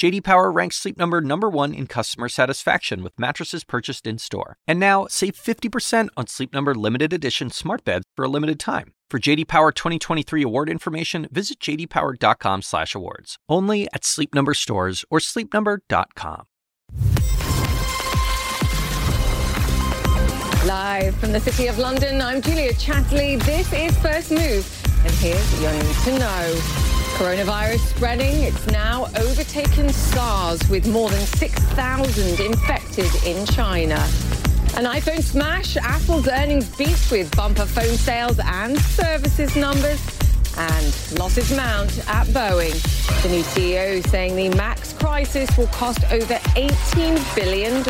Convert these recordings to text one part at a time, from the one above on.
JD Power ranks Sleep Number number 1 in customer satisfaction with mattresses purchased in-store. And now, save 50% on Sleep Number limited edition smart beds for a limited time. For JD Power 2023 award information, visit jdpower.com/awards. Only at Sleep Number stores or sleepnumber.com. Live from the City of London, I'm Julia Chatterley. This is First Move, and here's your need to know. Coronavirus spreading. It's now overtaken SARS with more than 6,000 infected in China. An iPhone smash, Apple's earnings beat with bumper phone sales and services numbers. And losses mount at Boeing. The new CEO saying the MAX crisis will cost over $18 billion.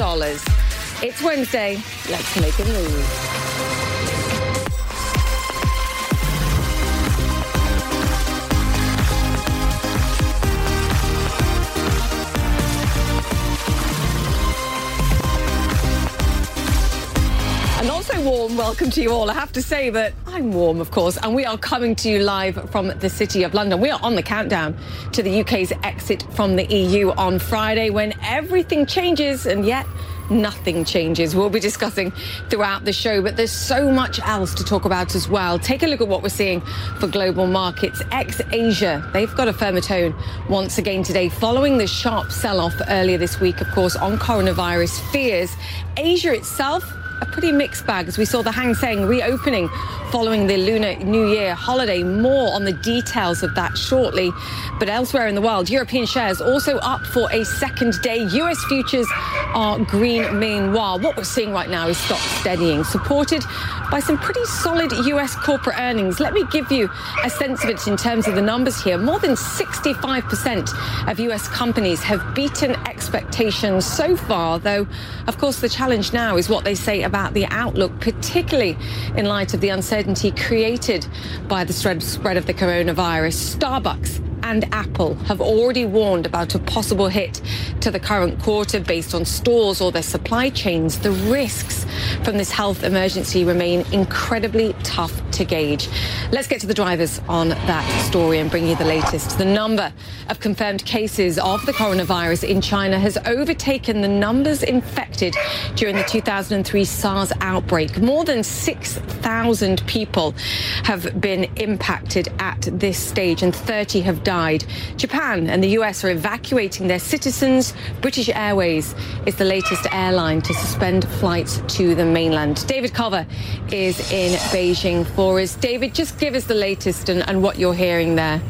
It's Wednesday. Let's make a move. And also warm welcome to you all. I have to say that I'm warm, of course, and we are coming to you live from the City of London. We are on the countdown to the UK's exit from the EU on Friday when everything changes and yet nothing changes. We'll be discussing throughout the show, but there's so much else to talk about as well. Take a look at what we're seeing for global markets. Ex Asia, they've got a firmer tone once again today following the sharp sell off earlier this week, of course, on coronavirus fears. Asia itself, a pretty mixed bag as we saw the Hang Seng reopening following the Lunar New Year holiday. More on the details of that shortly. But elsewhere in the world, European shares also up for a second day. US futures are green meanwhile. What we're seeing right now is stock steadying, supported by some pretty solid US corporate earnings. Let me give you a sense of it in terms of the numbers here. More than 65% of US companies have beaten expectations so far, though, of course, the challenge now is what they say about the outlook, particularly in light of the uncertainty created by the spread of the coronavirus. Starbucks and Apple have already warned about a possible hit to the current quarter based on stores or their supply chains. The risks from this health emergency remain incredibly tough to gauge. Let's get to the drivers on that story and bring you the latest. The number of confirmed cases of the coronavirus in China has overtaken the numbers infected during the 2003 SARS outbreak. More than 6,000 people have been impacted at this stage and 30 have died. Japan and the US are evacuating their citizens. British Airways is the latest airline to suspend flights to the mainland. David Culver is in Beijing for us. David, just give us the latest and, and what you're hearing there.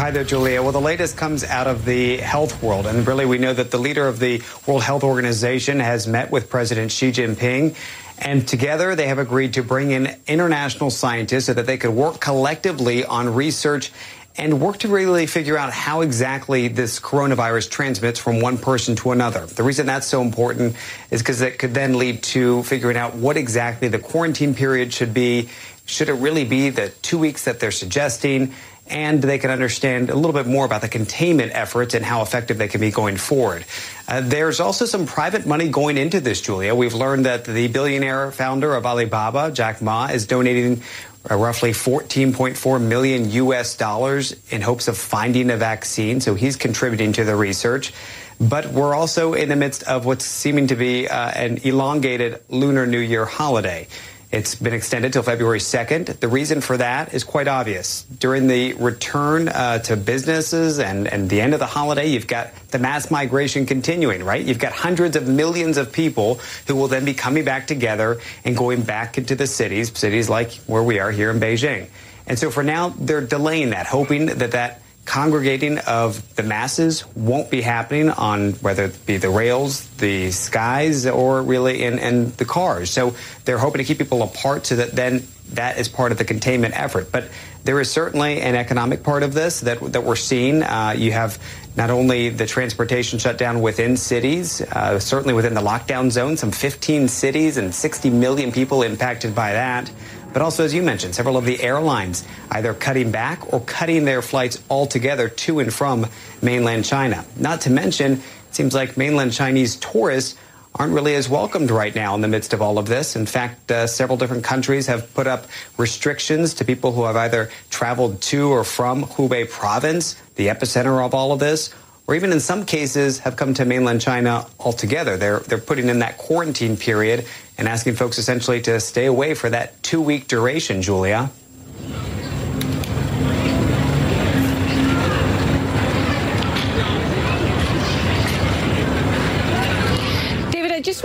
Hi there, Julia. Well, the latest comes out of the health world. And really, we know that the leader of the World Health Organization has met with President Xi Jinping. And together, they have agreed to bring in international scientists so that they could work collectively on research and work to really figure out how exactly this coronavirus transmits from one person to another. The reason that's so important is because it could then lead to figuring out what exactly the quarantine period should be. Should it really be the two weeks that they're suggesting? And they can understand a little bit more about the containment efforts and how effective they can be going forward. Uh, there's also some private money going into this, Julia. We've learned that the billionaire founder of Alibaba, Jack Ma, is donating uh, roughly 14.4 million US dollars in hopes of finding a vaccine. So he's contributing to the research. But we're also in the midst of what's seeming to be uh, an elongated Lunar New Year holiday. It's been extended till February 2nd. The reason for that is quite obvious. During the return uh, to businesses and, and the end of the holiday, you've got the mass migration continuing, right? You've got hundreds of millions of people who will then be coming back together and going back into the cities, cities like where we are here in Beijing. And so for now, they're delaying that, hoping that that congregating of the masses won't be happening on whether it be the rails, the skies, or really in, in the cars. So they're hoping to keep people apart so that then that is part of the containment effort. But there is certainly an economic part of this that, that we're seeing. Uh, you have not only the transportation shutdown within cities, uh, certainly within the lockdown zone, some 15 cities and 60 million people impacted by that. But also, as you mentioned, several of the airlines either cutting back or cutting their flights altogether to and from mainland China. Not to mention, it seems like mainland Chinese tourists aren't really as welcomed right now in the midst of all of this. In fact, uh, several different countries have put up restrictions to people who have either traveled to or from Hubei province, the epicenter of all of this, or even in some cases have come to mainland China altogether. They're, they're putting in that quarantine period and asking folks essentially to stay away for that two week duration, Julia.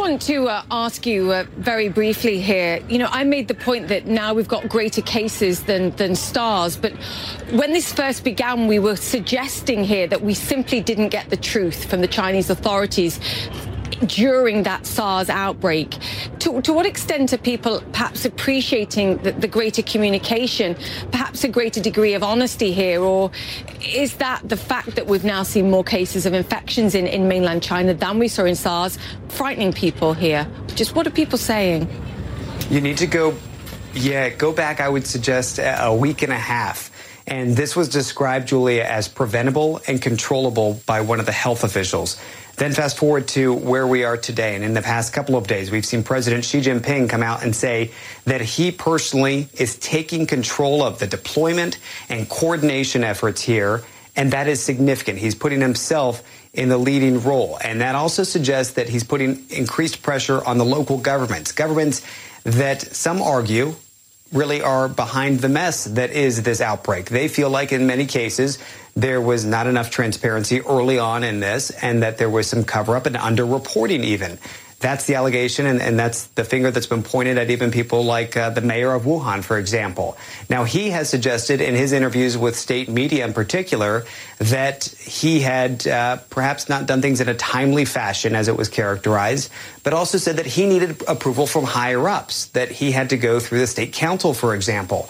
Want to uh, ask you uh, very briefly here. You know, I made the point that now we've got greater cases than, than SARS, but when this first began, we were suggesting here that we simply didn't get the truth from the Chinese authorities during that SARS outbreak. To, to what extent are people perhaps appreciating the, the, greater communication, perhaps a greater degree of honesty here? Or is that the fact that we've now seen more cases of infections in, in mainland China than we saw in SARS frightening people here? Just what are people saying? You need to go, yeah, go back, I would suggest, a week and a half. And this was described, Julia, as preventable and controllable by one of the health officials. Then fast forward to where we are today. And in the past couple of days, we've seen President Xi Jinping come out and say that he personally is taking control of the deployment and coordination efforts here. And that is significant. He's putting himself in the leading role. And that also suggests that he's putting increased pressure on the local governments, governments that some argue really are behind the mess that is this outbreak. They feel like in many cases there was not enough transparency early on in this and that there was some cover up and underreporting even. That's the allegation, and, and, that's the finger that's been pointed at even people like uh, the mayor of Wuhan, for example. Now, he has suggested in his interviews with state media in particular that he had uh, perhaps not done things in a timely fashion as it was characterized, but also said that he needed approval from higher ups, that he had to go through the state council, for example.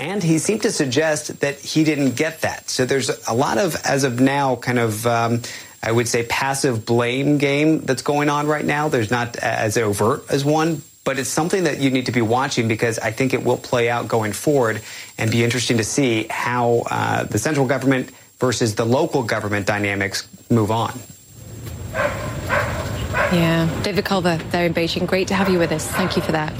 And he seemed to suggest that he didn't get that. So there's a lot of, as of now, kind of um, I would say, passive blame game that's going on right now. There's not as overt as one, but it's something that you need to be watching because I think it will play out going forward and be interesting to see how uh, the central government versus the local government dynamics move on. Yeah, David Culver there in Beijing. Great to have you with us. Thank you for that.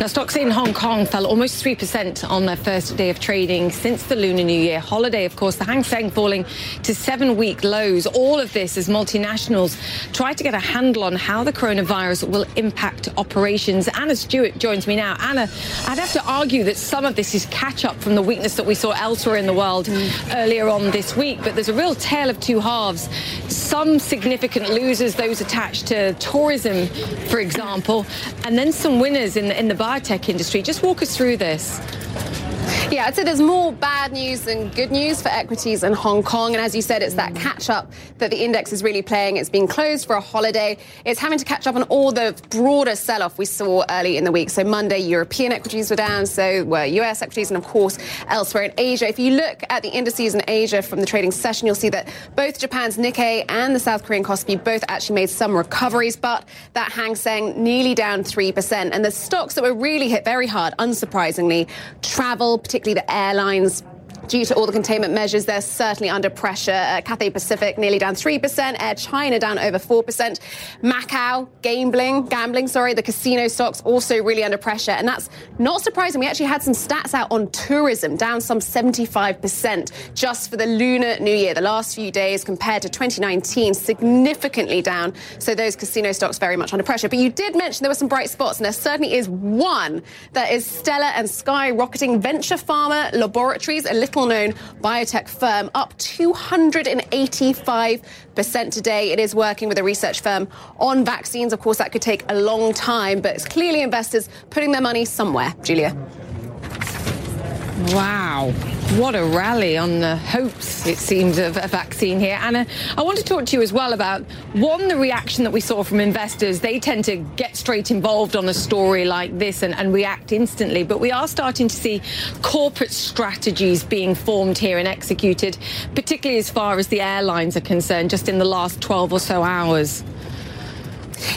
Now, stocks in Hong Kong fell almost 3% on their first day of trading since the Lunar New Year holiday. Of course, the Hang Seng falling to seven week lows. All of this as multinationals try to get a handle on how the coronavirus will impact operations. Anna Stewart joins me now. Anna, I'd have to argue that some of this is catch up from the weakness that we saw elsewhere in the world mm. earlier on this week, but there's a real tale of two halves. Some significant losers, those attached to tourism, for example, and then some winners in the, in the biotech industry. Just walk us through this. Yeah, I'd say there's more bad news than good news for equities in Hong Kong. And as you said, it's that catch up that the index is really playing. It's been closed for a holiday. It's having to catch up on all the broader sell off we saw early in the week. So Monday, European equities were down, so were US equities, and of course, elsewhere in Asia. If you look at the indices in Asia from the trading session, you'll see that both Japan's Nikkei and the South Korean Kospi both actually made some recoveries, but that Hang Seng nearly down 3%. And the stocks that were really hit very hard, unsurprisingly, travel, particularly the airlines Due to all the containment measures, they're certainly under pressure. Uh, Cathay Pacific nearly down 3%, Air China down over 4%. Macau, gambling, gambling, sorry, the casino stocks also really under pressure. And that's not surprising. We actually had some stats out on tourism, down some 75% just for the Lunar New Year. The last few days compared to 2019, significantly down. So those casino stocks very much under pressure. But you did mention there were some bright spots, and there certainly is one that is stellar and skyrocketing. Venture Pharma Laboratories, a little known biotech firm, up 285% today. It is working with a research firm on vaccines. Of course, that could take a long time, but it's clearly investors putting their money somewhere. Julia. Wow. What a rally on the hopes, it seems, of a vaccine here. Anna, I want to talk to you as well about one, the reaction that we saw from investors. They tend to get straight involved on a story like this and, and react instantly. But we are starting to see corporate strategies being formed here and executed, particularly as far as the airlines are concerned, just in the last 12 or so hours.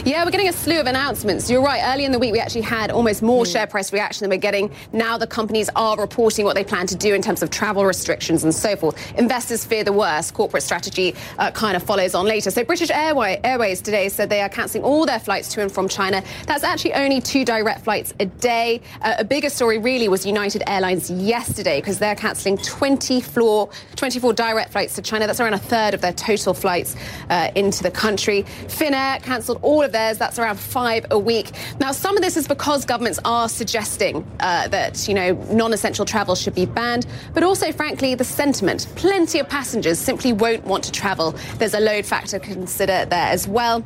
Yeah, we're getting a slew of announcements. You're right. Early in the week, we actually had almost more mm. share price reaction than we're getting now. The companies are reporting what they plan to do in terms of travel restrictions and so forth. Investors fear the worst. Corporate strategy uh, kind of follows on later. So British Airway, Airways today said they are cancelling all their flights to and from China. That's actually only two direct flights a day. Uh, a bigger story really was United Airlines yesterday because they're cancelling 24, 24 direct flights to China. That's around a third of their total flights uh, into the country. Finnair cancelled all of theirs. That's around five a week. Now, some of this is because governments are suggesting uh, that, you know, non-essential travel should be banned, but also, frankly, the sentiment. Plenty of passengers simply won't want to travel. There's a load factor to consider there as well.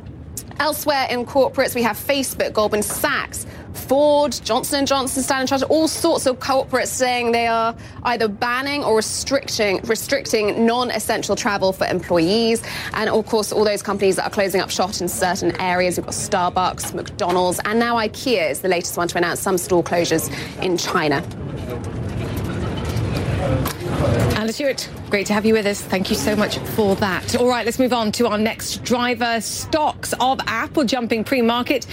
Elsewhere in corporates, we have Facebook, Goldman Sachs, Ford, Johnson & Johnson, Standard Chartered, all sorts of corporates saying they are either banning or restricting restricting non-essential travel for employees. And of course, all those companies that are closing up shop in certain areas. We've got Starbucks, McDonald's, and now IKEA is the latest one to announce some store closures in China. Anna Stewart, great to have you with us. Thank you so much for that. All right, let's move on to our next driver. Stocks of Apple jumping pre-market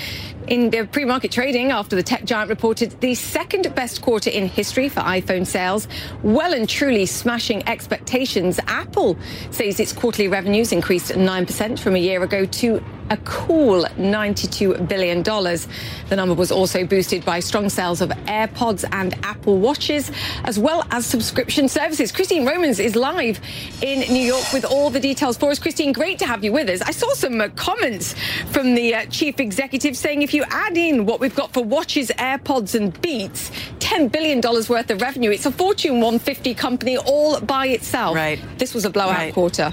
in the pre-market trading after the tech giant reported the second best quarter in history for iPhone sales, well and truly smashing expectations. Apple says its quarterly revenues increased 9% from a year ago to a cool $92 billion. The number was also boosted by strong sales of AirPods and Apple Watches, as well as subscription services. Christine Romans is live in New York with all the details for us. Christine, great to have you with us. I saw some uh, comments from the uh, chief executive saying if you add in what we've got for watches, AirPods, and Beats, $10 billion worth of revenue. It's a Fortune 150 company all by itself. Right. This was a blowout right. quarter.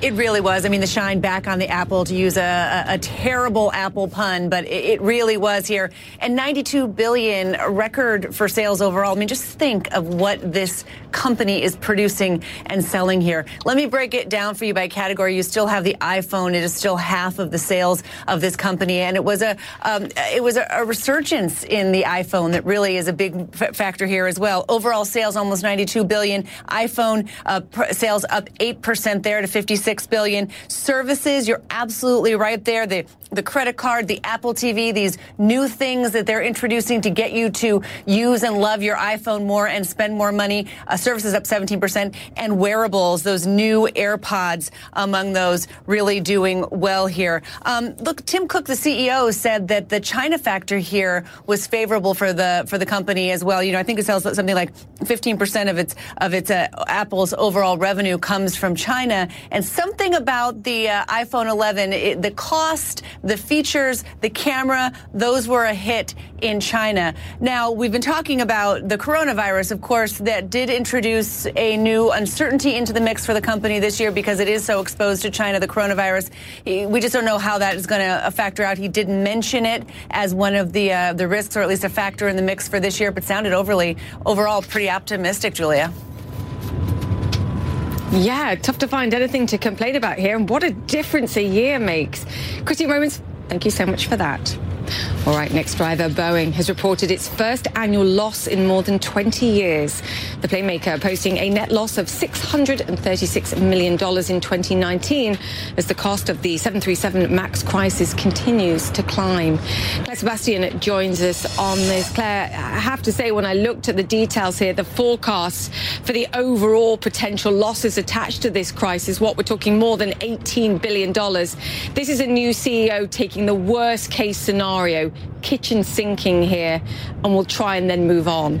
It really was. I mean, the shine back on the apple, to use a, a, a terrible apple pun, but it, it, really was here. And 92 billion record for sales overall. I mean, just think of what this company is producing and selling here. Let me break it down for you by category. You still have the iPhone. It is still half of the sales of this company, and it was a um, it was a, a, resurgence in the iPhone that really is a big f- factor here as well. Overall sales almost 92 billion. iPhone uh, pr- sales up eight percent there to 56 six billion. Services, you're absolutely right there. The the credit card, the Apple TV, these new things that they're introducing to get you to use and love your iPhone more and spend more money. Uh, services up 17%. And wearables, those new AirPods among those really doing well here. Um, look, Tim Cook, the CEO, said that the China factor here was favorable for the for the company as well. You know, I think it sells something like 15% of its of its uh, Apple's overall revenue comes from China. And something about the uh, iPhone 11, it, the cost, the features, the camera, those were a hit in China. Now, we've been talking about the coronavirus, of course, that did introduce a new uncertainty into the mix for the company this year because it is so exposed to China, the coronavirus. We just don't know how that is going to factor out. He didn't mention it as one of the uh, the risks, or at least a factor in the mix for this year, but sounded overly overall pretty optimistic, Julia. Yeah, tough to find anything to complain about here. And what a difference a year makes. Christine Romans, thank you so much for that. All right, next driver, Boeing, has reported its first annual loss in more than 20 years. The playmaker posting a net loss of $636 million in 2019 as the cost of the 737 MAX crisis continues to climb. Claire Sebastian joins us on this. Claire, I have to say, when I looked at the details here, the forecasts for the overall potential losses attached to this crisis, what we're talking more than $18 billion. This is a new CEO taking the worst case scenario scenario, kitchen sinking here, and we'll try and then move on.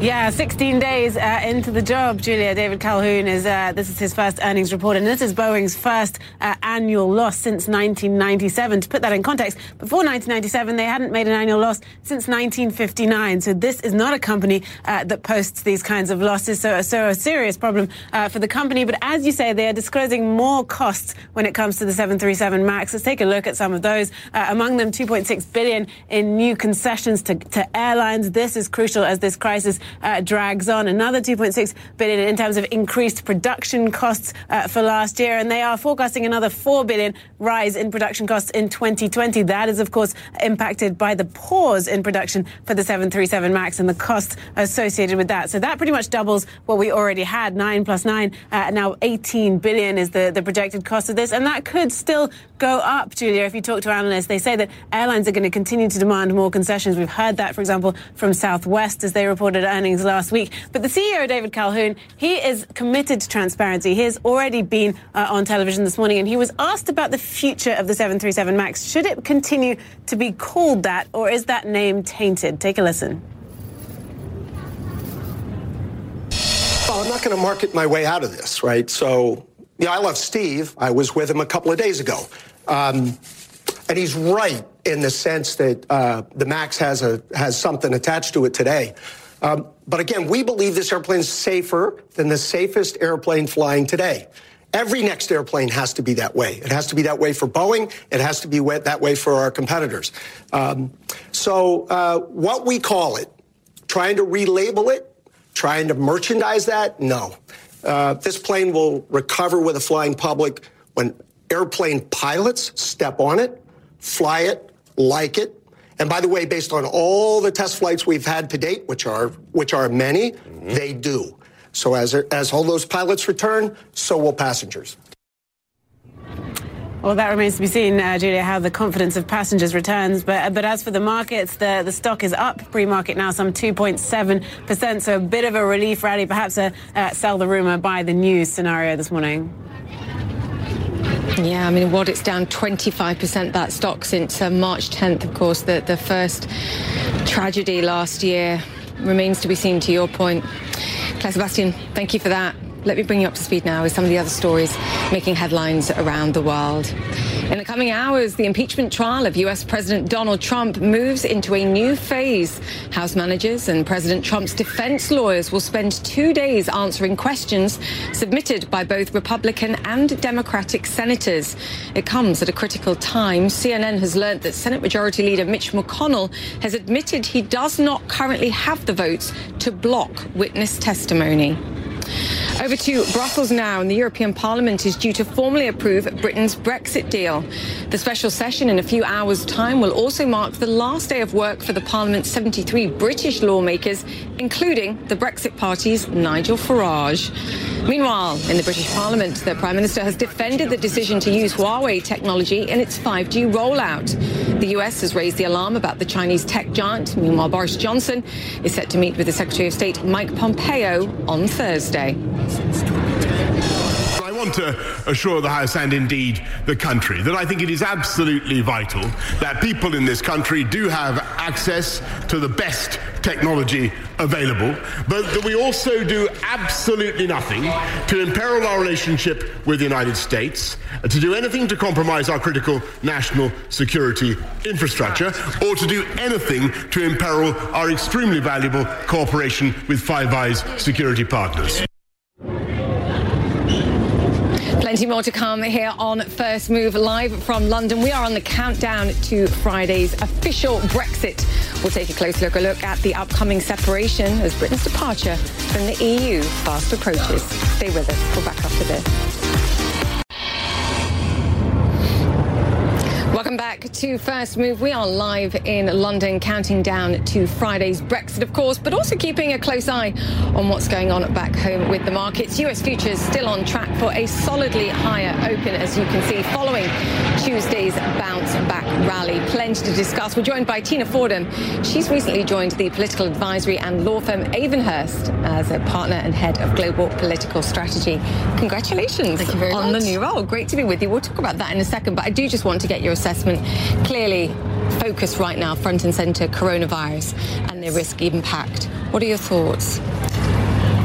Yeah, 16 days uh, into the job, Julia. David Calhoun is, uh, this is his first earnings report, and this is Boeing's first uh, annual loss since 1997. To put that in context, before 1997, they hadn't made an annual loss since 1959. So this is not a company uh, that posts these kinds of losses. So, so a serious problem uh, for the company. But as you say, they are disclosing more costs when it comes to the 737 MAX. Let's take a look at some of those. Uh, among them, 2.6 billion in new concessions to, to airlines. This is crucial as this crisis uh, drags on. Another 2.6 billion in terms of increased production costs uh, for last year, and they are forecasting another 4 billion rise in production costs in 2020. That is, of course, impacted by the pause in production for the 737 MAX and the costs associated with that. So that pretty much doubles what we already had. Nine plus nine, uh, now 18 billion is the, the projected cost of this, and that could still go up, Julia. If you talk to analysts, they say that airlines are going to continue to demand more concessions. We've heard that, for example, from Southwest as they reported earnings last week. But the CEO, David Calhoun, he is committed to transparency. He has already been uh, on television this morning and he was asked about the future of the 737 MAX. Should it continue to be called that or is that name tainted? Take a listen. Well, I'm not going to market my way out of this, right? So, yeah, I love Steve. I was with him a couple of days ago. Um, and he's right in the sense that uh, the Max has a has something attached to it today. Um, but again, we believe this airplane is safer than the safest airplane flying today. Every next airplane has to be that way. It has to be that way for Boeing. It has to be that way for our competitors. Um, so, uh, what we call it, trying to relabel it, trying to merchandise that, no. Uh, this plane will recover with a flying public when airplane pilots step on it, fly it, like it. And by the way, based on all the test flights we've had to date, which are which are many, mm-hmm. they do. So as as all those pilots return, so will passengers. Well, that remains to be seen, uh, Julia, how the confidence of passengers returns. But but as for the markets, the, the stock is up pre-market now some 2.7%. So a bit of a relief rally, perhaps a uh, sell the rumor, buy the news scenario this morning. Yeah, I mean, what it's down 25% that stock since uh, March 10th, of course, the, the first tragedy last year remains to be seen to your point. Claire Sebastian, thank you for that. Let me bring you up to speed now with some of the other stories making headlines around the world. In the coming hours, the impeachment trial of U.S. President Donald Trump moves into a new phase. House managers and President Trump's defense lawyers will spend two days answering questions submitted by both Republican and Democratic senators. It comes at a critical time. CNN has learned that Senate Majority Leader Mitch McConnell has admitted he does not currently have the votes to block witness testimony. Over to Brussels now, and the European Parliament is due to formally approve Britain's Brexit deal. The special session in a few hours' time will also mark the last day of work for the Parliament's 73 British lawmakers, including the Brexit Party's Nigel Farage. Meanwhile, in the British Parliament, the Prime Minister has defended the decision to use Huawei technology in its 5G rollout. The US has raised the alarm about the Chinese tech giant. Meanwhile, Boris Johnson is set to meet with the Secretary of State Mike Pompeo on Thursday. I want to assure the House and indeed the country that I think it is absolutely vital that people in this country do have access to the best technology available, but that we also do absolutely nothing to imperil our relationship with the United States, to do anything to compromise our critical national security infrastructure, or to do anything to imperil our extremely valuable cooperation with Five Eyes security partners. Plenty more to come here on First Move live from London. We are on the countdown to Friday's official Brexit. We'll take a close look, a look at the upcoming separation as Britain's departure from the EU fast approaches. Stay with us. We're back after this. Welcome back to First Move. We are live in London, counting down to Friday's Brexit, of course, but also keeping a close eye on what's going on back home with the markets. US futures still on track for a solidly higher open, as you can see, following Tuesday's bounce back rally. Plenty to discuss. We're joined by Tina Fordham. She's recently joined the political advisory and law firm Avonhurst as a partner and head of global political strategy. Congratulations on much. the new role. Great to be with you. We'll talk about that in a second, but I do just want to get your assessment clearly focused right now front and centre coronavirus and the risk impact. What are your thoughts?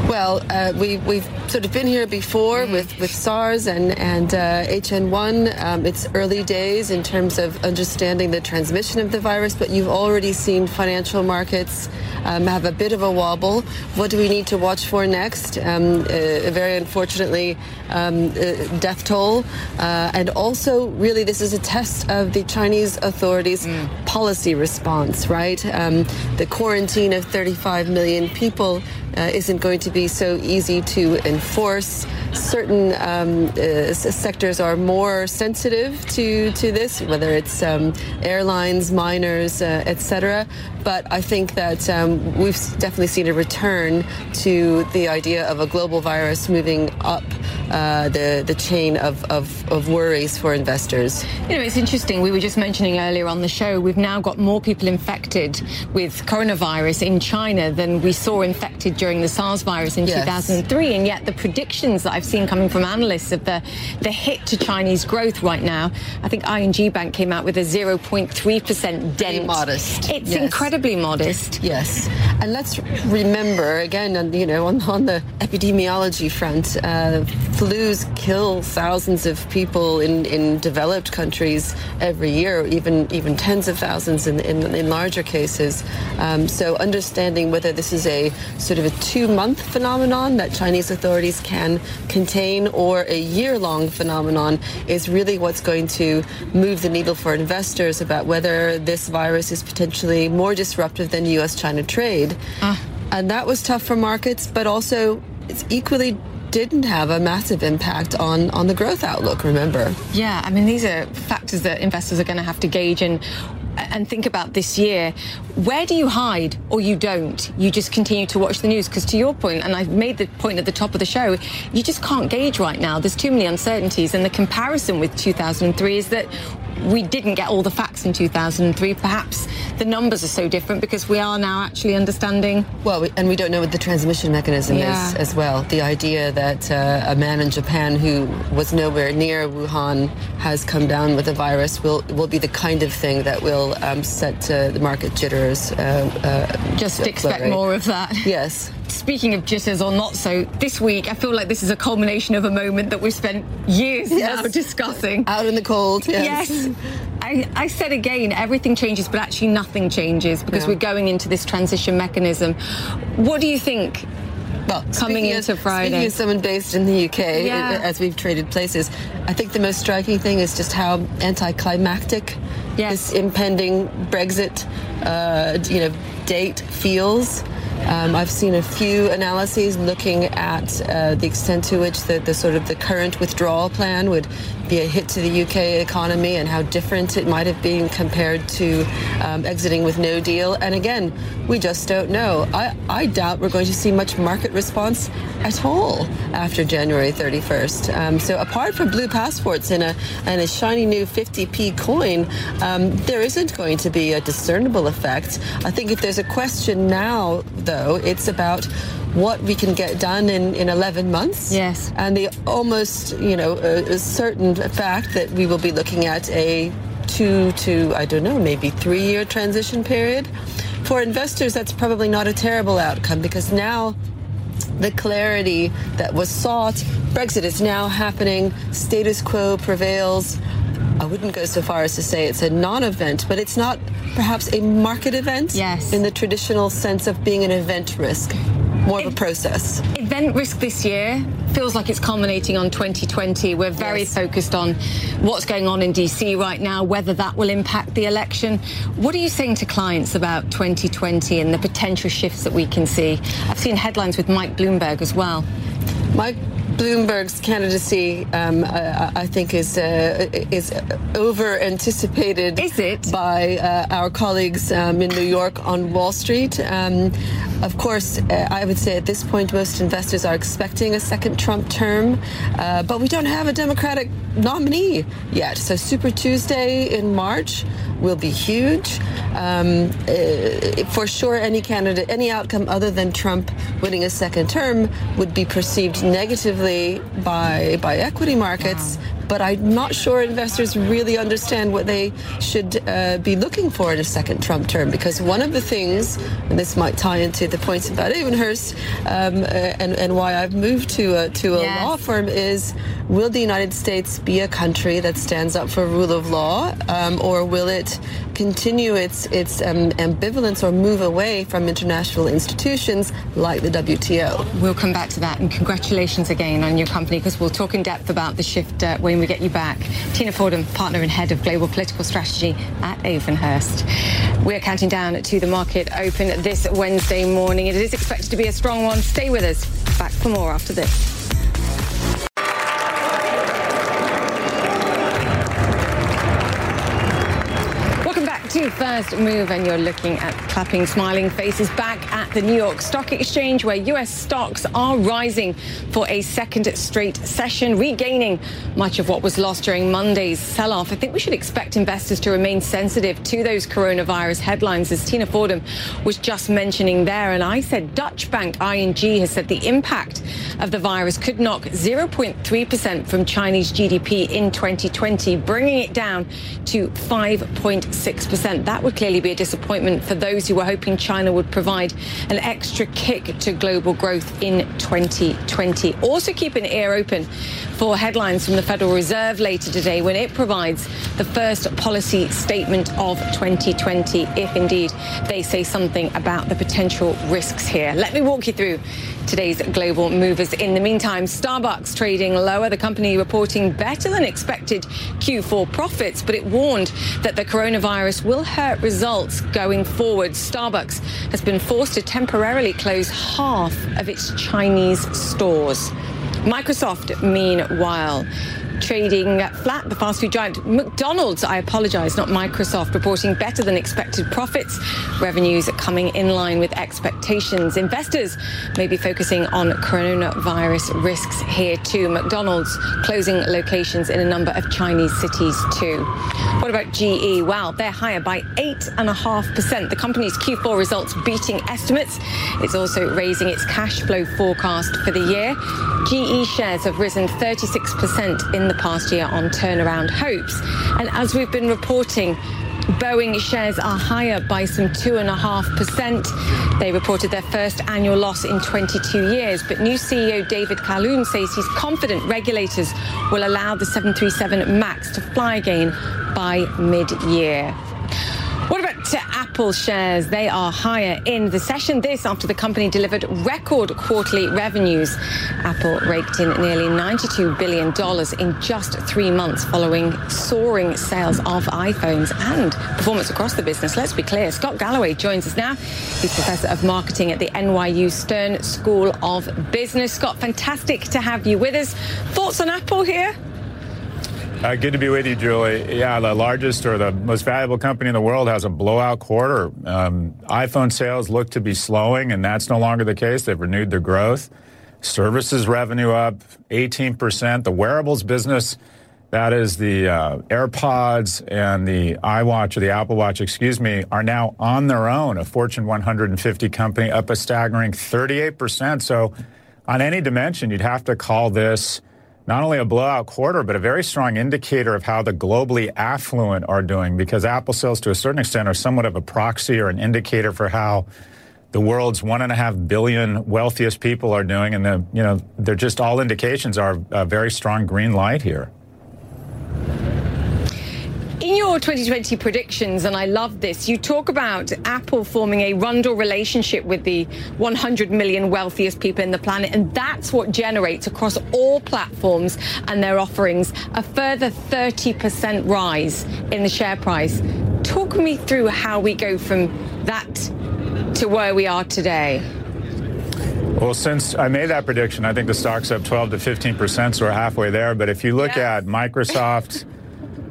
Well, uh, we, we've sort of been here before mm. with, with SARS and, and uh, HN1. Um, it's early days in terms of understanding the transmission of the virus, but you've already seen financial markets um, have a bit of a wobble. What do we need to watch for next? Um, uh, very unfortunately, um, uh, death toll. Uh, and also, really, this is a test of the Chinese authorities' mm. policy response, right? Um, the quarantine of 35 million people uh, isn't going to be so easy to enforce. Certain um, uh, sectors are more sensitive to, to this, whether it's um, airlines, miners, uh, etc. But I think that um, we've definitely seen a return to the idea of a global virus moving up uh, the the chain of, of, of worries for investors. You know, it's interesting. We were just mentioning earlier on the show, we've now got more people infected with coronavirus in China than we saw infected during the SARS virus in yes. 2003. And yet the predictions that I've seen coming from analysts of the, the hit to Chinese growth right now, I think ING Bank came out with a 0.3% dent. modest. It's yes. incredibly modest. Yes. And let's remember, again, you know, on, on the epidemiology front, uh, flus kill thousands of people in, in developed countries every year, even even tens of thousands in, in, in larger cases. Um, so understanding whether this is a sort of a two-month phenomenon that Chinese authorities can contain or a year-long phenomenon is really what's going to move the needle for investors about whether this virus is potentially more disruptive than U.S.-China trade. Uh. And that was tough for markets, but also it's equally didn't have a massive impact on, on the growth outlook, remember? Yeah, I mean, these are factors that investors are going to have to gauge and and think about this year, where do you hide or you don't? You just continue to watch the news because to your point, and I made the point at the top of the show, you just can't gauge right now. There's too many uncertainties, and the comparison with 2003 is that we didn't get all the facts in 2003. Perhaps the numbers are so different because we are now actually understanding. Well, we, and we don't know what the transmission mechanism yeah. is as well. The idea that uh, a man in Japan who was nowhere near Wuhan has come down with a virus will will be the kind of thing that will um, set uh, the market jitters. Uh, uh Just expect more of that. Yes. Speaking of jitters or not so, this week I feel like this is a culmination of a moment that we've spent years yes. now discussing. Out in the cold. Yes. yes. I, I, said again, everything changes, but actually nothing changes because yeah. we're going into this transition mechanism. What do you think well, coming into of, Friday. Speaking of someone based in the UK, yeah. as we've traded places, I think the most striking thing is just how anticlimactic yes. this impending Brexit, uh, you know, date feels. Um, I've seen a few analyses looking at uh, the extent to which the, the, sort of the current withdrawal plan would be a hit to the UK economy and how different it might have been compared to um, exiting with no deal. And again, we just don't know. I, I doubt we're going to see much market response at all after January 31st. Um, so apart from blue passports and a, and a shiny new 50p coin, um, there isn't going to be a discernible effect. I think if there's a question now, though, it's about what we can get done in, in 11 months. Yes. And the almost, you know, a, certain fact that we will be looking at a two to, I don't know, maybe three year transition period. For investors, that's probably not a terrible outcome because now the clarity that was sought, Brexit is now happening, status quo prevails. I wouldn't go so far as to say it's a non-event, but it's not perhaps a market event yes. in the traditional sense of being an event risk more of a process. Event risk this year feels like it's culminating on 2020. We're very yes. focused on what's going on in DC right now, whether that will impact the election. What are you saying to clients about 2020 and the potential shifts that we can see? I've seen headlines with Mike Bloomberg as well. Mike Bloomberg's candidacy, um, I, I, think, is uh, is over anticipated. Is it by uh, our colleagues um, in New York on Wall Street? Um, of course, uh, I would say at this point, most investors are expecting a second Trump term, uh, but we don't have a Democratic nominee yet. So Super Tuesday in March will be huge. Um, uh, for sure, any candidate, any outcome other than Trump winning a second term would be perceived negatively by by equity markets. Wow but I'm not sure investors really understand what they should uh, be looking for in a second Trump term because one of the things, and this might tie into the points about Avonhurst um, uh, and, and why I've moved to a, to a yes. law firm is will the United States be a country that stands up for rule of law um, or will it continue its its um, ambivalence or move away from international institutions like the WTO. We'll come back to that, and congratulations again on your company because we'll talk in depth about the shift uh, when we get you back. Tina Fordham, partner and head of global political strategy at Avonhurst. We're counting down to the market open this Wednesday morning. It is expected to be a strong one. Stay with us. Back for more after this. To First Move, and you're looking at clapping, smiling faces back at the New York Stock Exchange, where U.S. stocks are rising for a second straight session, regaining much of what was lost during Monday's sell off. I think we should expect investors to remain sensitive to those coronavirus headlines, as Tina Fordham was just mentioning there. And I said Dutch Bank ING has said the impact of the virus could knock 0.3% from Chinese GDP in 2020, bringing it down to 5.6% percent That would clearly be a disappointment for those who were hoping China would provide an extra kick to global growth in 2020. Also keep an ear open for headlines from the Federal Reserve later today when it provides the first policy statement of 2020, if indeed they say something about the potential risks here. Let me walk you through today's global movers. In the meantime, Starbucks trading lower, the company reporting better than expected Q4 profits, but it warned that the coronavirus will hurt results going forward. Starbucks has been forced to temporarily close half of its Chinese stores. Microsoft, meanwhile, trading flat. The fast food giant McDonald's, I apologize, not Microsoft, reporting better than expected profits. Revenues coming in line with expectations. Investors may be focusing on coronavirus risks here too. McDonald's closing locations in a number of Chinese cities too. What about GE? Well, they're higher by 8.5%. The company's Q4 results beating estimates. It's also raising its cash flow forecast for the year. GE shares have risen 36% in the past year on turnaround hopes. And as we've been reporting, Boeing shares are higher by some 2.5%. They reported their first annual loss in 22 years. But new CEO David Calhoun says he's confident regulators will allow the 737 MAX to fly again by mid year. What about Apple shares? They are higher in the session. This after the company delivered record quarterly revenues. Apple raked in nearly $92 billion in just three months following soaring sales of iPhones and performance across the business. Let's be clear. Scott Galloway joins us now. He's professor of marketing at the NYU Stern School of Business. Scott, fantastic to have you with us. Thoughts on Apple here? Uh, good to be with you, Julie. Yeah, the largest or the most valuable company in the world has a blowout quarter. Um, iPhone sales look to be slowing, and that's no longer the case. They've renewed their growth. Services revenue up 18%. The wearables business, that is the uh, AirPods and the iWatch or the Apple Watch, excuse me, are now on their own. A Fortune 150 company up a staggering 38%. So, on any dimension, you'd have to call this not only a blowout quarter, but a very strong indicator of how the globally affluent are doing because Apple sales to a certain extent are somewhat of a proxy or an indicator for how the world's one and a half billion wealthiest people are doing. And the, you know, they're just all indications are a very strong green light here. In your 2020 predictions, and I love this, you talk about Apple forming a bundle relationship with the 100 million wealthiest people in the planet, and that's what generates across all platforms and their offerings a further 30% rise in the share price. Talk me through how we go from that to where we are today. Well, since I made that prediction, I think the stock's up 12 to 15 percent, so we're halfway there. But if you look yes. at Microsoft,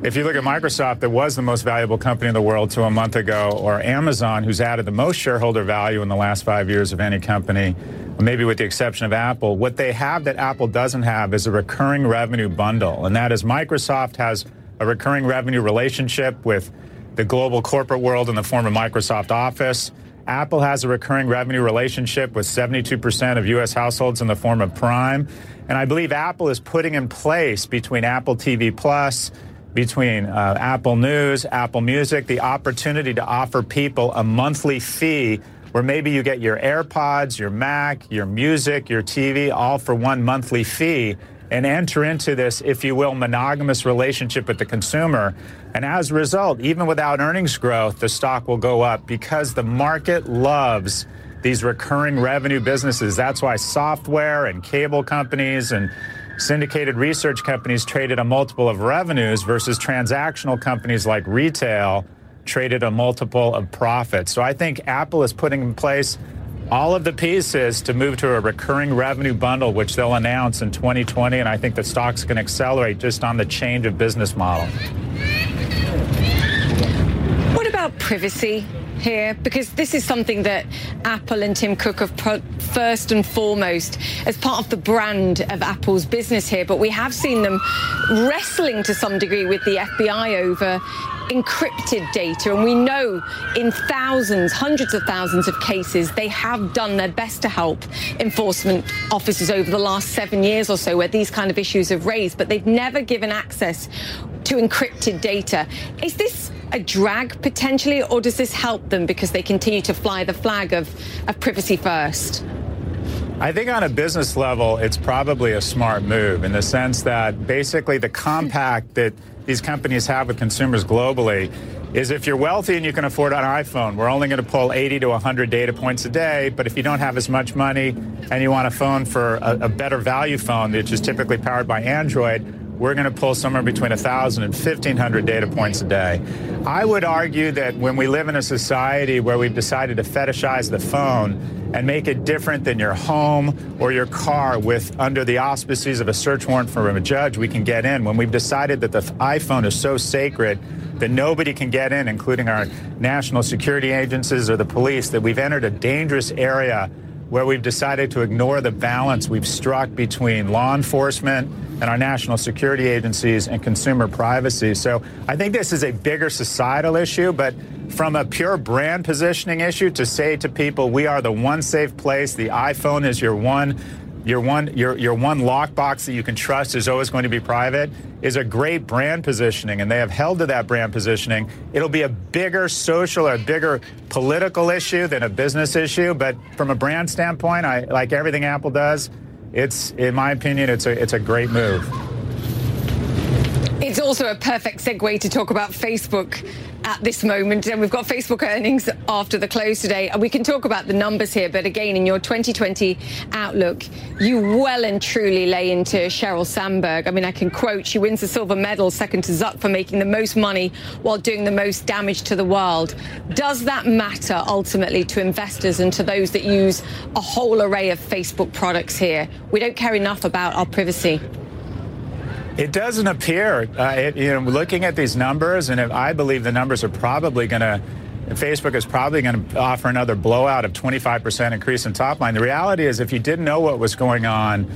if you look at Microsoft, that was the most valuable company in the world to a month ago, or Amazon, who's added the most shareholder value in the last five years of any company, maybe with the exception of Apple, what they have that Apple doesn't have is a recurring revenue bundle. And that is Microsoft has a recurring revenue relationship with the global corporate world in the form of Microsoft Office. Apple has a recurring revenue relationship with 72% of U.S. households in the form of Prime. And I believe Apple is putting in place between Apple TV Plus between uh, Apple News, Apple Music, the opportunity to offer people a monthly fee where maybe you get your AirPods, your Mac, your music, your TV, all for one monthly fee and enter into this, if you will, monogamous relationship with the consumer. And as a result, even without earnings growth, the stock will go up because the market loves these recurring revenue businesses. That's why software and cable companies and syndicated research companies traded a multiple of revenues versus transactional companies like retail traded a multiple of profits. So I think Apple is putting in place all of the pieces to move to a recurring revenue bundle, which they'll announce in 2020. And I think the stock's to accelerate just on the change of business model. What about privacy? Here because this is something that Apple and Tim Cook have put first and foremost as part of the brand of Apple's business here. But we have seen them wrestling to some degree with the FBI over encrypted data. And we know in thousands, hundreds of thousands of cases, they have done their best to help enforcement officers over the last seven years or so where these kind of issues have raised, but they've never given access to encrypted data. Is this a drag potentially, or does this help them because they continue to fly the flag of, of privacy first? I think on a business level, it's probably a smart move in the sense that basically the compact that these companies have with consumers globally is if you're wealthy and you can afford an iPhone, we're only going to pull 80 to 100 data points a day. But if you don't have as much money and you want a phone for a, a better value phone, which is typically powered by Android, we're going to pull somewhere between 1,000 and 1,500 data points a day. I would argue that when we live in a society where we've decided to fetishize the phone and make it different than your home or your car with under the auspices of a search warrant from a judge, we can get in. When we've decided that the iPhone is so sacred that nobody can get in, including our national security agencies or the police, that we've entered a dangerous area where we've decided to ignore the balance we've struck between law enforcement and our national security agencies and consumer privacy. So I think this is a bigger societal issue, but from a pure brand positioning issue to say to people, we are the one safe place, the iPhone is your one your one your your one lockbox that you can trust is always going to be private is a great brand positioning and they have held to that brand positioning. It'll be a bigger social or bigger political issue than a business issue but from a brand standpoint i like everything apple does it's in my opinion it's a it's a great move. It's also a perfect segue to talk about Facebook at this moment. And we've got Facebook earnings after the close today. And we can talk about the numbers here. But again, in your 2020 outlook, you well and truly lay into Sheryl Sandberg. I mean, I can quote, she wins the silver medal, second to Zuck for making the most money while doing the most damage to the world. Does that matter ultimately to investors and to those that use a whole array of Facebook products here? We don't care enough about our privacy. It doesn't appear. Uh, it, you know, looking at these numbers, and I believe the numbers are probably going to. Facebook is probably going to offer another blowout of 25% increase in top line. The reality is, if you didn't know what was going on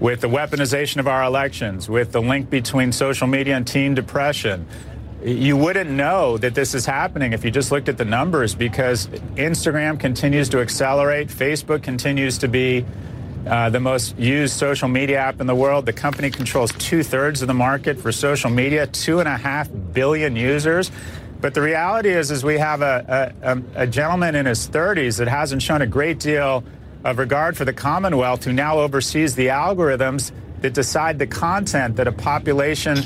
with the weaponization of our elections, with the link between social media and teen depression, you wouldn't know that this is happening if you just looked at the numbers because Instagram continues to accelerate, Facebook continues to be uh, the most used social media app in the world. The company controls two thirds of the market for social media, two and a half billion users. But the reality is, is we have a, a, a gentleman in his 30s that hasn't shown a great deal of regard for the Commonwealth, who now oversees the algorithms that decide the content that a population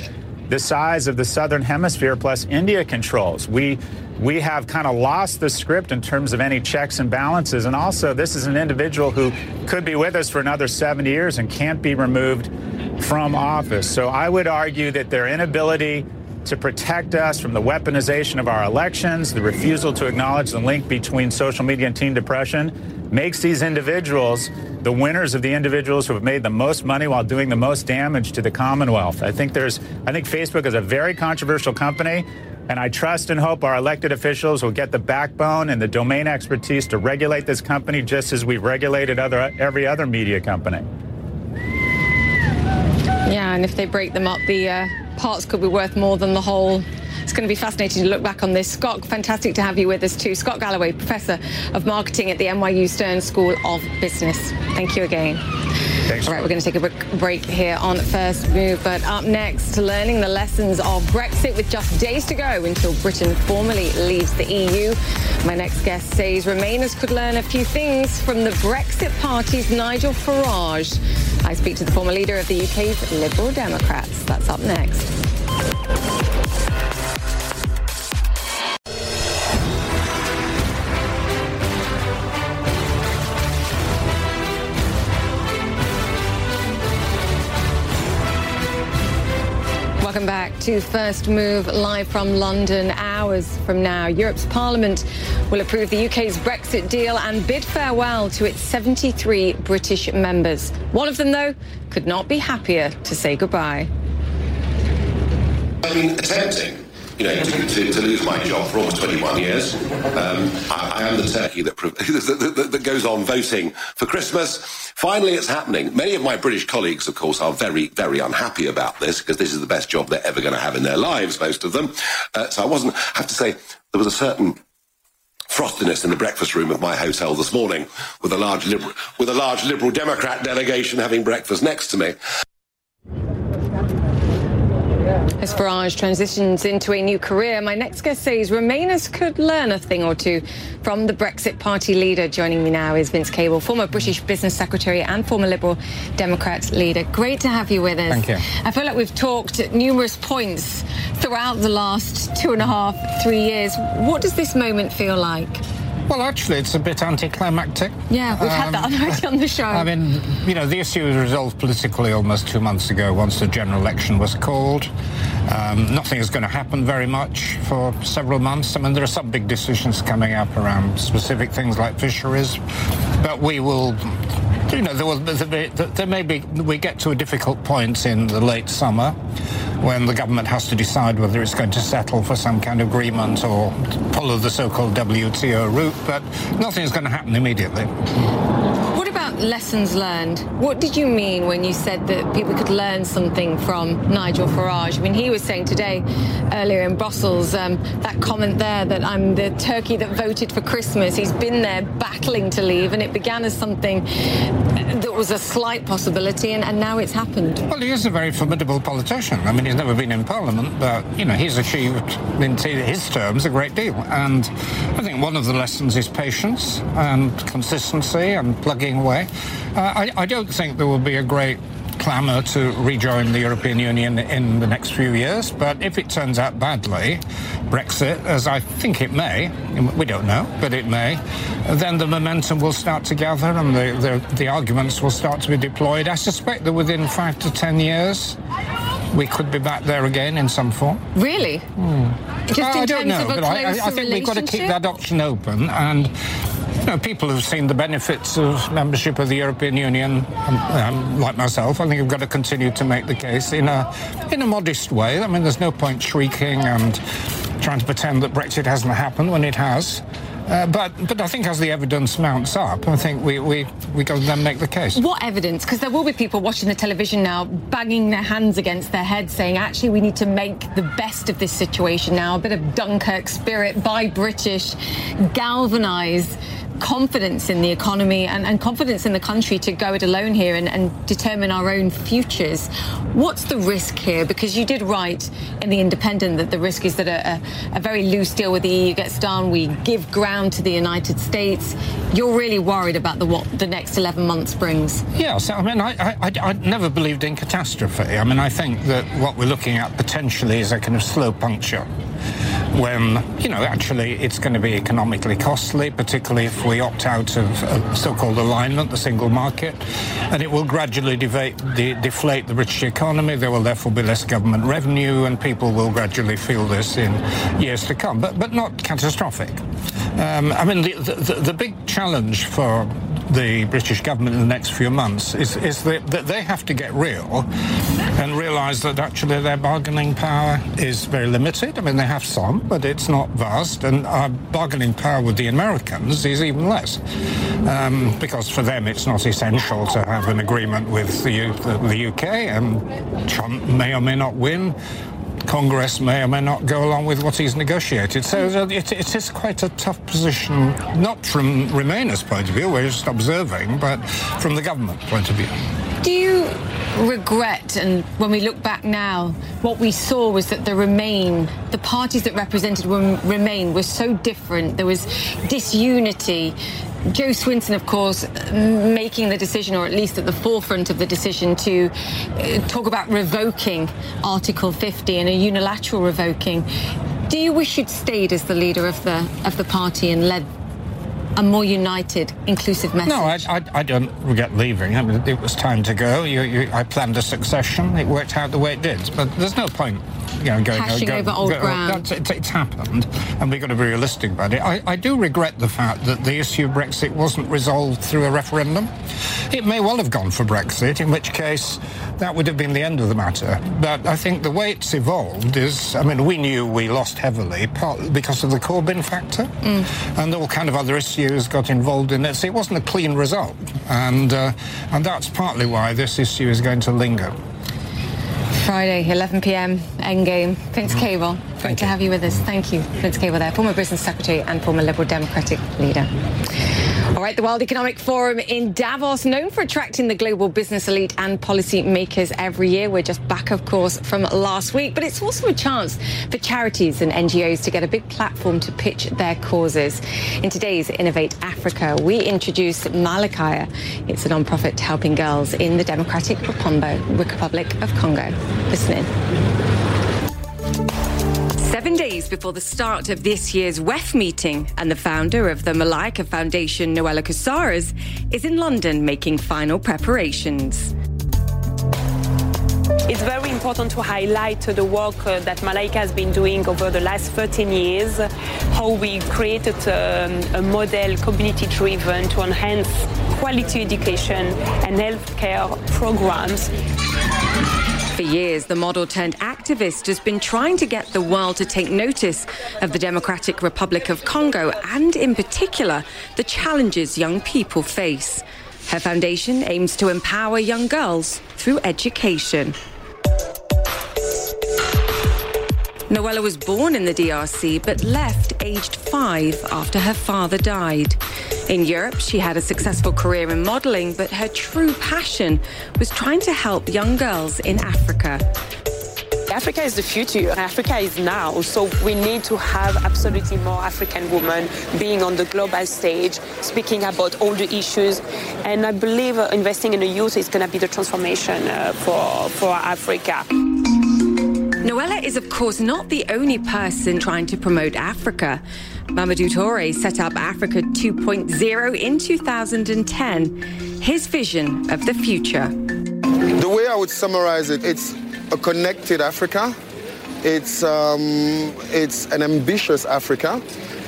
the size of the southern hemisphere plus India controls. We we have kind of lost the script in terms of any checks and balances. And also, this is an individual who could be with us for another 70 years and can't be removed from office. So I would argue that their inability to protect us from the weaponization of our elections, the refusal to acknowledge the link between social media and teen depression, makes these individuals the winners of the individuals who have made the most money while doing the most damage to the Commonwealth. I think there's I think Facebook is a very controversial company. And I trust and hope our elected officials will get the backbone and the domain expertise to regulate this company just as we've regulated other every other media company. Yeah, and if they break them up, the uh, parts could be worth more than the whole. It's going to be fascinating to look back on this. Scott, fantastic to have you with us too. Scott Galloway, Professor of Marketing at the NYU Stern School of Business. Thank you again. Thanks. All right, we're going to take a quick break here on First Move. But up next, learning the lessons of Brexit with just days to go until Britain formally leaves the EU. My next guest says Remainers could learn a few things from the Brexit Party's Nigel Farage. I speak to the former leader of the UK's Liberal Democrats. That's up next. To First Move live from London. Hours from now, Europe's Parliament will approve the UK's Brexit deal and bid farewell to its 73 British members. One of them, though, could not be happier to say goodbye. I mean, attempting you know, to, to, to, lose my job for almost 21 years. Um, I, I, am the turkey that, that, that, goes on voting for Christmas. Finally, it's happening. Many of my British colleagues, of course, are very, very unhappy about this because this is the best job they're ever going to have in their lives, most of them. Uh, so I wasn't, I have to say, there was a certain frostiness in the breakfast room of my hotel this morning with a large liberal, with a large liberal Democrat delegation having breakfast next to me. As Farage transitions into a new career, my next guest says Remainers could learn a thing or two from the Brexit Party leader. Joining me now is Vince Cable, former British Business Secretary and former Liberal Democrats leader. Great to have you with us. Thank you. I feel like we've talked at numerous points throughout the last two and a half, three years. What does this moment feel like? Well, actually, it's a bit anticlimactic. Yeah, we've um, had that um, already on the show. I mean, you know, the issue was resolved politically almost two months ago once the general election was called. Um, nothing is going to happen very much for several months. I mean, there are some big decisions coming up around specific things like fisheries, but we will you know, there, will, there may be, we get to a difficult point in the late summer when the government has to decide whether it's going to settle for some kind of agreement or follow the so-called WTO route, but nothing is going to happen immediately lessons learned. What did you mean when you said that people could learn something from Nigel Farage? I mean, he was saying today, earlier in Brussels, um, that comment there that I'm the turkey that voted for Christmas. He's been there battling to leave, and it began as something that was a slight possibility, and, and now it's happened. Well, he is a very formidable politician. I mean, he's never been in Parliament, but, you know, he's achieved, in his terms, a great deal. And I think one of the lessons is patience and consistency and plugging Uh, I, I don't think there will be a great clamour to rejoin the European Union in the next few years. But if it turns out badly, Brexit, as I think it may, we don't know, but it may, then the momentum will start to gather and the, the, the arguments will start to be deployed. I suspect that within five to ten years, we could be back there again in some form. Really? Hmm. Just I, I don't know, but I, I think we've got to keep that option open and know, people have seen the benefits of membership of the European Union, um, um, like myself. I think we've got to continue to make the case in a in a modest way. I mean, there's no point shrieking and trying to pretend that Brexit hasn't happened when it has. Uh, but but I think as the evidence mounts up, I think we we we go then make the case. What evidence? Because there will be people watching the television now, banging their hands against their heads, saying, "Actually, we need to make the best of this situation now. A bit of Dunkirk spirit by British, galvanise." Confidence in the economy and, and, confidence in the country to go it alone here and, and, determine our own futures. What's the risk here? Because you did write in The Independent that the risk is that a, a, a very loose deal with the EU gets done. We give ground to the United States. You're really worried about the what the next 11 months brings. Yes, I mean, I, I, I never believed in catastrophe. I mean, I think that what we're looking at potentially is a kind of slow puncture when, you know, actually it's going to be economically costly, particularly if we opt out of so-called alignment, the single market, and it will gradually de- deflate the British economy. There will therefore be less government revenue, and people will gradually feel this in years to come, but, but not catastrophic. Um, I mean, the, the, the big challenge for the British government in the next few months is, is that, that they have to get real and realise that actually their bargaining power is very limited. I mean, they have some, but it's not vast, and our bargaining power with the Americans is even less. Um, because for them it's not essential to have an agreement with the, the, the UK, and Trump may or may not win. Congress may or may not go along with what he's negotiated. So uh, it, it is quite a tough position, not from Remainers' point of view, we're just observing, but from the government point of view. Do you regret, and when we look back now, what we saw was that the Remain, the parties that represented Remain, were so different. There was disunity. Jo Swinson, of course, making the decision, or at least at the forefront of the decision, to uh, talk about revoking Article 50 and a unilateral revoking. Do you wish you'd stayed as the leader of the of the party and led a more united, inclusive message? No, I, I, I don't regret leaving. I mean, it was time to go. You, you, I planned a succession. It worked out the way it did. But there's no point you know, going Hashing go, over old go, ground. It's, it's, happened, and we've got to be realistic about it. I, I, do regret the fact that the issue of Brexit wasn't resolved through a referendum. It may well have gone for Brexit, in which case that would have been the end of the matter. But I think the way it's evolved is, I mean, we knew we lost heavily partly because of the Corbyn factor, mm. and all kind of other issues got involved in it. So it wasn't a clean result, and uh, and that's partly why this issue is going to linger. Friday, 11 p.m. Endgame. Vince mm-hmm. Cable, great Thank to you. have you with us. Thank you, Vince Cable there, former business secretary and former Liberal Democratic leader. All right, the World Economic Forum in Davos, known for attracting the global business elite and policy makers every year. We're just back, of course, from last week, but it's also a chance for charities and NGOs to get a big platform to pitch their causes. In today's Innovate Africa, we introduce Malaika. It's a non-profit helping girls in the Democratic Republic of Congo. Listen in. Seven days before the start of this year's WEF meeting, and the founder of the Malaika Foundation, Noella Coursaris, is in London making final preparations. It's very important to highlight the work uh, that Malaika has been doing over the last 13 years, how we created um, a model community driven to enhance quality education and healthcare programs for years, the model turned activist has been trying to get the world to take notice of the Democratic Republic of Congo and, in particular, the challenges young people face. Her foundation aims to empower young girls through education. Noella was born in the DRC but left aged five after her father died. In Europe, she had a successful career in modeling, but her true passion was trying to help young girls in Africa. Africa is the future. Africa is now. So we need to have absolutely more African women being on the global stage, speaking about all the issues. And I believe investing in the youth is going to be the transformation uh, for, for Africa. Noella is, of course, not the only person trying to promote Africa. Mamadou Touré set up Africa 2.0 in 2010. His vision of the future. The way I would summarize it, it's a connected Africa. It's, um, it's an ambitious Africa.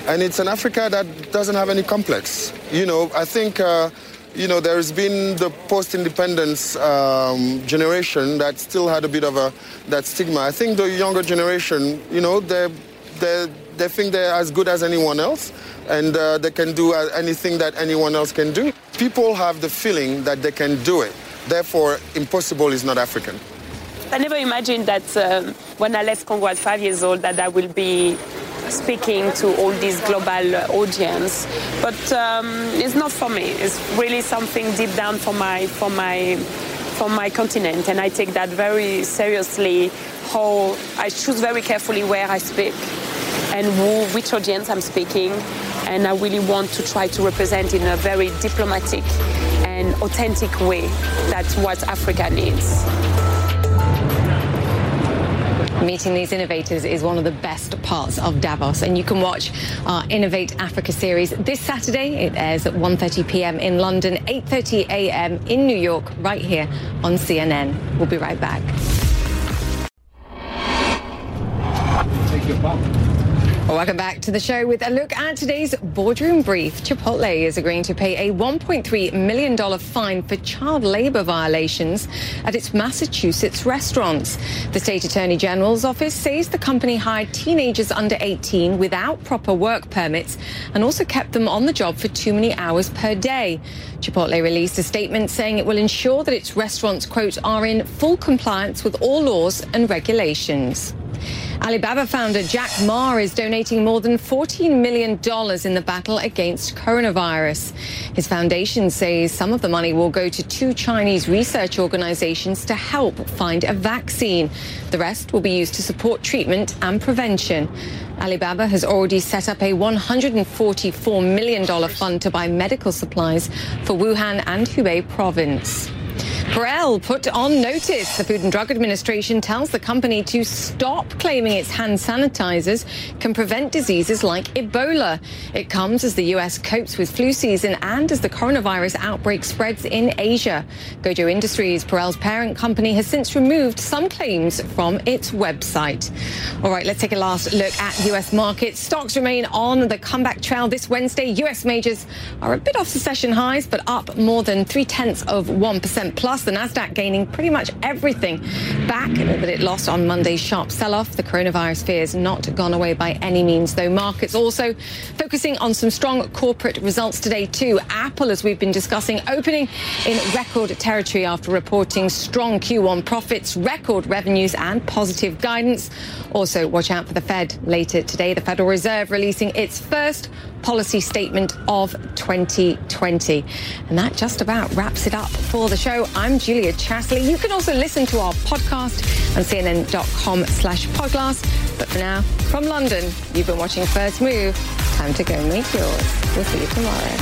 And it's an Africa that doesn't have any complex. You know, I think. Uh, you know, there's been the post-independence um, generation that still had a bit of a that stigma. I think the younger generation, you know, they they they think they're as good as anyone else, and uh, they can do anything that anyone else can do. People have the feeling that they can do it. Therefore, impossible is not African. I never imagined that um, when I left Congo at five years old that I will be speaking to all these global audience. But um, it's not for me. It's really something deep down for my for my for my continent, and I take that very seriously. How I choose very carefully where I speak and who, which audience I'm speaking, and I really want to try to represent in a very diplomatic and authentic way. That's what Africa needs. Meeting these innovators is one of the best parts of Davos, and you can watch our Innovate Africa series this Saturday. It airs at 1:30 p.m. in London, 8:30 a.m. in New York, right here on CNN. We'll be right back. Take your Welcome back to the show with a look at today's boardroom brief. Chipotle is agreeing to pay a $1.3 million fine for child labor violations at its Massachusetts restaurants. The state attorney general's office says the company hired teenagers under 18 without proper work permits and also kept them on the job for too many hours per day. Chipotle released a statement saying it will ensure that its restaurants, quote, are in full compliance with all laws and regulations. Alibaba founder Jack Ma is donating more than $14 million in the battle against coronavirus. His foundation says some of the money will go to two Chinese research organizations to help find a vaccine. The rest will be used to support treatment and prevention. Alibaba has already set up a $144 million fund to buy medical supplies for Wuhan and Hubei province. Purell put on notice. The Food and Drug Administration tells the company to stop claiming its hand sanitizers can prevent diseases like Ebola. It comes as the U.S. copes with flu season and as the coronavirus outbreak spreads in Asia. Gojo Industries, Purell's parent company, has since removed some claims from its website. All right, let's take a last look at U.S. markets. Stocks remain on the comeback trail this Wednesday. U.S. majors are a bit off the session highs, but up more than three tenths of 1% plus. The Nasdaq gaining pretty much everything back that it lost on Monday's sharp sell-off. The coronavirus fears not gone away by any means, though. Markets also focusing on some strong corporate results today too. Apple, as we've been discussing, opening in record territory after reporting strong Q1 profits, record revenues, and positive guidance. Also, watch out for the Fed later today. The Federal Reserve releasing its first policy statement of 2020. And that just about wraps it up for the show. I'm Julia Chatterley. You can also listen to our podcast on cnn.com slash podglass. But for now, from London, you've been watching First Move. Time to go make yours. We'll see you tomorrow.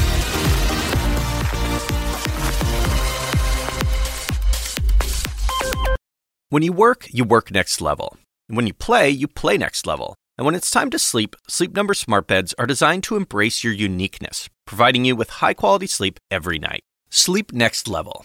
When you work, you work next level. And when you play, you play next level. And when it's time to sleep, Sleep Number smart beds are designed to embrace your uniqueness, providing you with high-quality sleep every night. Sleep next level.